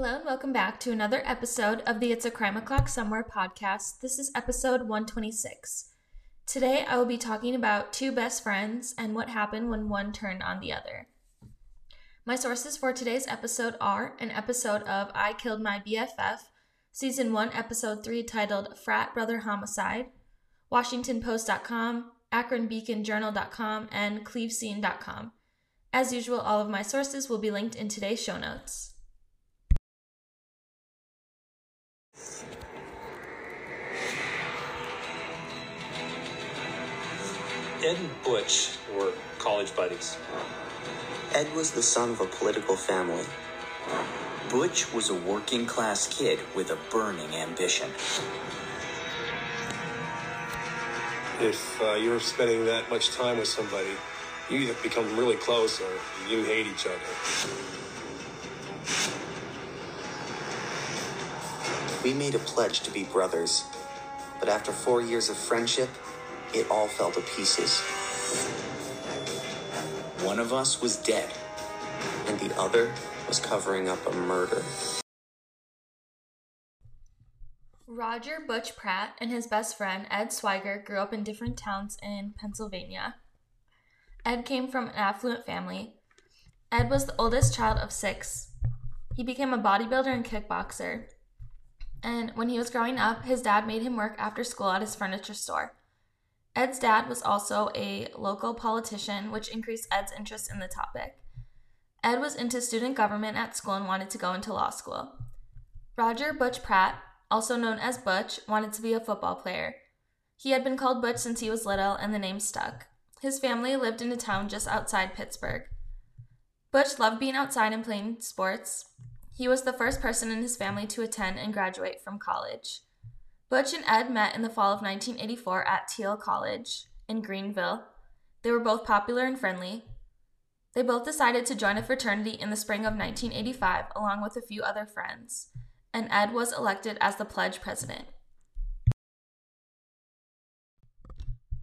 Hello and welcome back to another episode of the It's a Crime O'Clock Somewhere podcast. This is episode 126. Today I will be talking about two best friends and what happened when one turned on the other. My sources for today's episode are an episode of I Killed My BFF, season 1, episode 3, titled Frat Brother Homicide, WashingtonPost.com, AkronBeaconJournal.com, and CleveScene.com. As usual, all of my sources will be linked in today's show notes. Ed and Butch were college buddies. Ed was the son of a political family. Butch was a working class kid with a burning ambition. If uh, you're spending that much time with somebody, you either become really close or you hate each other. We made a pledge to be brothers, but after four years of friendship, it all fell to pieces, One of us was dead. and the other was covering up a murder. Roger Butch Pratt and his best friend Ed Swiger grew up in different towns in Pennsylvania. Ed came from an affluent family. Ed was the oldest child of six. He became a bodybuilder and kickboxer. And when he was growing up, his dad made him work after school at his furniture store. Ed's dad was also a local politician, which increased Ed's interest in the topic. Ed was into student government at school and wanted to go into law school. Roger Butch Pratt, also known as Butch, wanted to be a football player. He had been called Butch since he was little, and the name stuck. His family lived in a town just outside Pittsburgh. Butch loved being outside and playing sports. He was the first person in his family to attend and graduate from college. Butch and Ed met in the fall of 1984 at Thiel College in Greenville. They were both popular and friendly. They both decided to join a fraternity in the spring of 1985 along with a few other friends, and Ed was elected as the pledge president.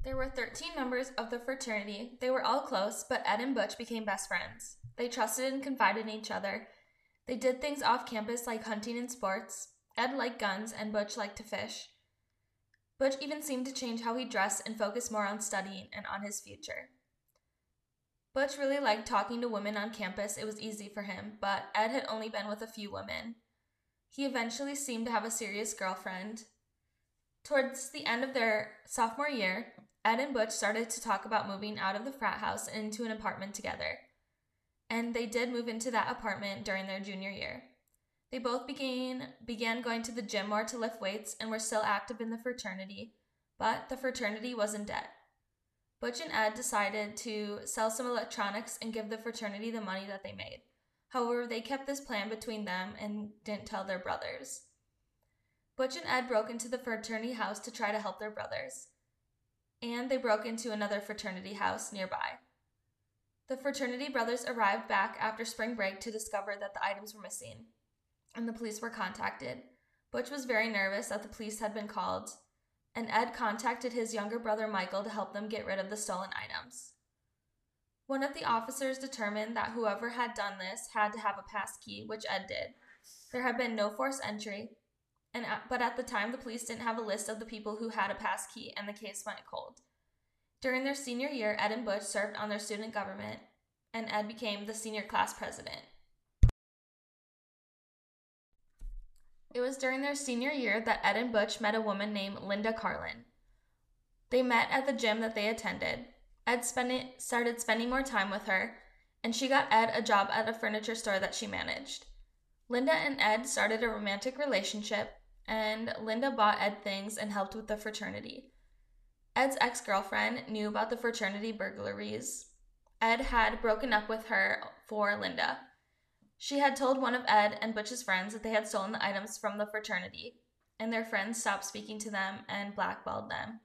There were 13 members of the fraternity. They were all close, but Ed and Butch became best friends. They trusted and confided in each other. They did things off campus like hunting and sports. Ed liked guns, and Butch liked to fish. Butch even seemed to change how he dressed and focus more on studying and on his future. Butch really liked talking to women on campus. It was easy for him, but Ed had only been with a few women. He eventually seemed to have a serious girlfriend. Towards the end of their sophomore year, Ed and Butch started to talk about moving out of the frat house and into an apartment together. And they did move into that apartment during their junior year. They both began began going to the gym more to lift weights and were still active in the fraternity, but the fraternity was in debt. Butch and Ed decided to sell some electronics and give the fraternity the money that they made. However, they kept this plan between them and didn't tell their brothers. Butch and Ed broke into the fraternity house to try to help their brothers, and they broke into another fraternity house nearby. The fraternity brothers arrived back after spring break to discover that the items were missing, and the police were contacted. Butch was very nervous that the police had been called, and Ed contacted his younger brother Michael to help them get rid of the stolen items. One of the officers determined that whoever had done this had to have a pass key, which Ed did. There had been no forced entry, and at, but at the time the police didn't have a list of the people who had a pass key, and the case went cold. During their senior year, Ed and Butch served on their student government, and Ed became the senior class president. It was during their senior year that Ed and Butch met a woman named Linda Carlin. They met at the gym that they attended. Ed started spending more time with her, and she got Ed a job at a furniture store that she managed. Linda and Ed started a romantic relationship, and Linda bought Ed things and helped with the fraternity. Ed's ex girlfriend knew about the fraternity burglaries. Ed had broken up with her for Linda. She had told one of Ed and Butch's friends that they had stolen the items from the fraternity, and their friends stopped speaking to them and blackballed them.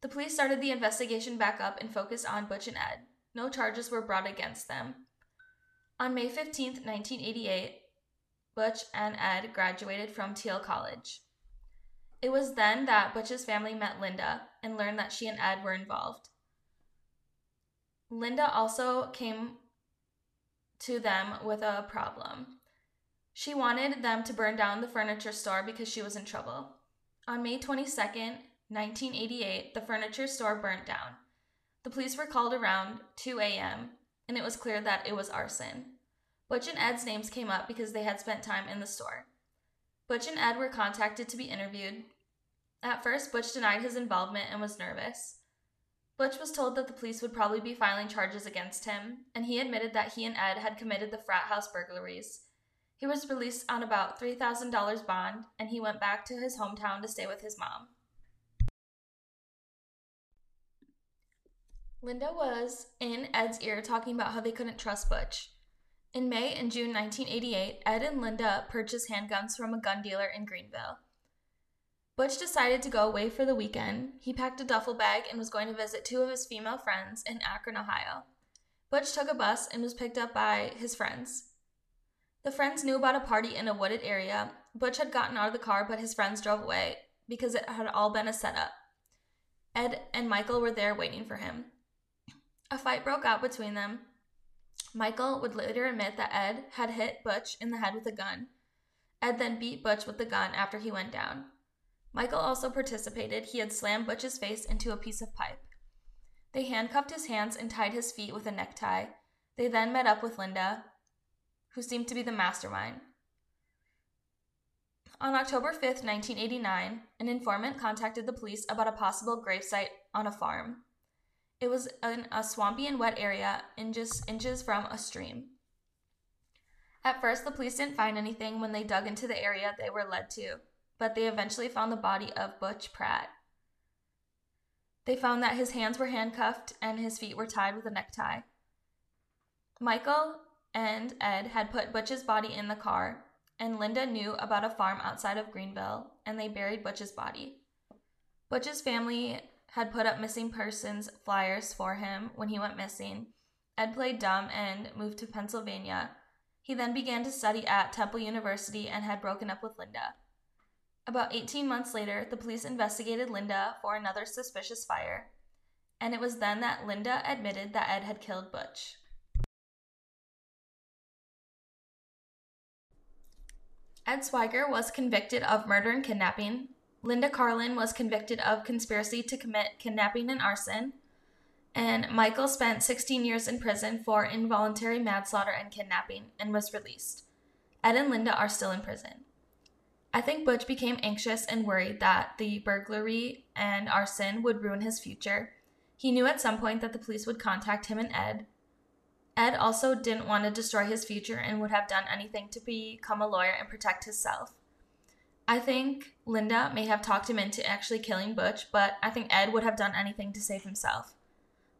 The police started the investigation back up and focused on Butch and Ed. No charges were brought against them. On May 15, 1988, Butch and Ed graduated from Thiel College. It was then that Butch's family met Linda and learned that she and Ed were involved. Linda also came to them with a problem. She wanted them to burn down the furniture store because she was in trouble. On May 22nd, 1988, the furniture store burnt down. The police were called around 2 a.m., and it was clear that it was arson. Butch and Ed's names came up because they had spent time in the store. Butch and Ed were contacted to be interviewed. At first, Butch denied his involvement and was nervous. Butch was told that the police would probably be filing charges against him, and he admitted that he and Ed had committed the frat house burglaries. He was released on about $3,000 bond, and he went back to his hometown to stay with his mom. Linda was in Ed's ear talking about how they couldn't trust Butch. In May and June 1988, Ed and Linda purchased handguns from a gun dealer in Greenville. Butch decided to go away for the weekend. He packed a duffel bag and was going to visit two of his female friends in Akron, Ohio. Butch took a bus and was picked up by his friends. The friends knew about a party in a wooded area. Butch had gotten out of the car, but his friends drove away because it had all been a setup. Ed and Michael were there waiting for him. A fight broke out between them. Michael would later admit that Ed had hit Butch in the head with a gun. Ed then beat Butch with the gun after he went down. Michael also participated. He had slammed Butch's face into a piece of pipe. They handcuffed his hands and tied his feet with a necktie. They then met up with Linda, who seemed to be the mastermind. On October 5th, 1989, an informant contacted the police about a possible gravesite on a farm. It was in a swampy and wet area, inches, inches from a stream. At first, the police didn't find anything when they dug into the area they were led to, but they eventually found the body of Butch Pratt. They found that his hands were handcuffed and his feet were tied with a necktie. Michael and Ed had put Butch's body in the car, and Linda knew about a farm outside of Greenville, and they buried Butch's body. Butch's family had put up missing persons flyers for him when he went missing. Ed played dumb and moved to Pennsylvania. He then began to study at Temple University and had broken up with Linda. About 18 months later, the police investigated Linda for another suspicious fire, and it was then that Linda admitted that Ed had killed Butch. Ed Swiger was convicted of murder and kidnapping, Linda Carlin was convicted of conspiracy to commit kidnapping and arson. And Michael spent 16 years in prison for involuntary manslaughter and kidnapping and was released. Ed and Linda are still in prison. I think Butch became anxious and worried that the burglary and arson would ruin his future. He knew at some point that the police would contact him and Ed. Ed also didn't want to destroy his future and would have done anything to become a lawyer and protect himself. I think Linda may have talked him into actually killing Butch, but I think Ed would have done anything to save himself.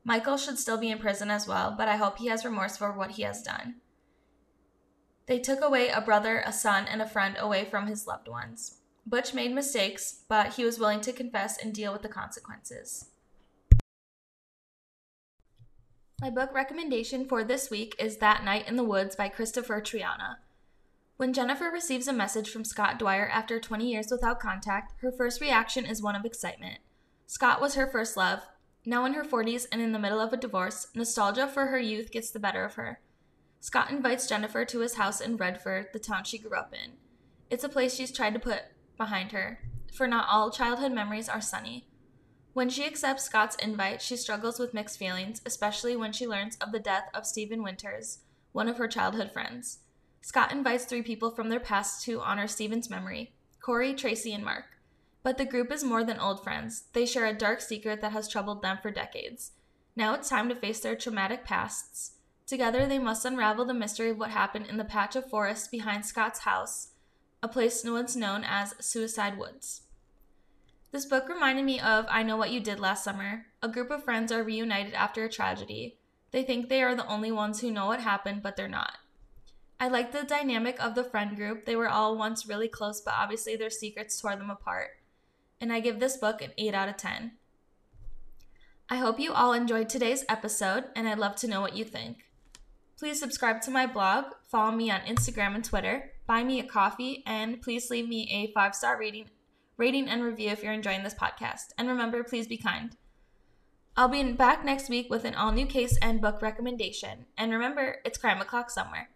Michael should still be in prison as well, but I hope he has remorse for what he has done. They took away a brother, a son, and a friend away from his loved ones. Butch made mistakes, but he was willing to confess and deal with the consequences. My book recommendation for this week is That Night in the Woods by Christopher Triana. When Jennifer receives a message from Scott Dwyer after 20 years without contact, her first reaction is one of excitement. Scott was her first love. Now in her 40s and in the middle of a divorce, nostalgia for her youth gets the better of her. Scott invites Jennifer to his house in Redford, the town she grew up in. It's a place she's tried to put behind her, for not all childhood memories are sunny. When she accepts Scott's invite, she struggles with mixed feelings, especially when she learns of the death of Stephen Winters, one of her childhood friends. Scott invites three people from their past to honor Stephen's memory Corey, Tracy, and Mark. But the group is more than old friends. They share a dark secret that has troubled them for decades. Now it's time to face their traumatic pasts. Together, they must unravel the mystery of what happened in the patch of forest behind Scott's house, a place once known as Suicide Woods. This book reminded me of I Know What You Did Last Summer. A group of friends are reunited after a tragedy. They think they are the only ones who know what happened, but they're not. I like the dynamic of the friend group. They were all once really close, but obviously their secrets tore them apart. And I give this book an 8 out of 10. I hope you all enjoyed today's episode, and I'd love to know what you think. Please subscribe to my blog, follow me on Instagram and Twitter, buy me a coffee, and please leave me a five star rating, rating and review if you're enjoying this podcast. And remember, please be kind. I'll be back next week with an all new case and book recommendation. And remember, it's crime o'clock somewhere.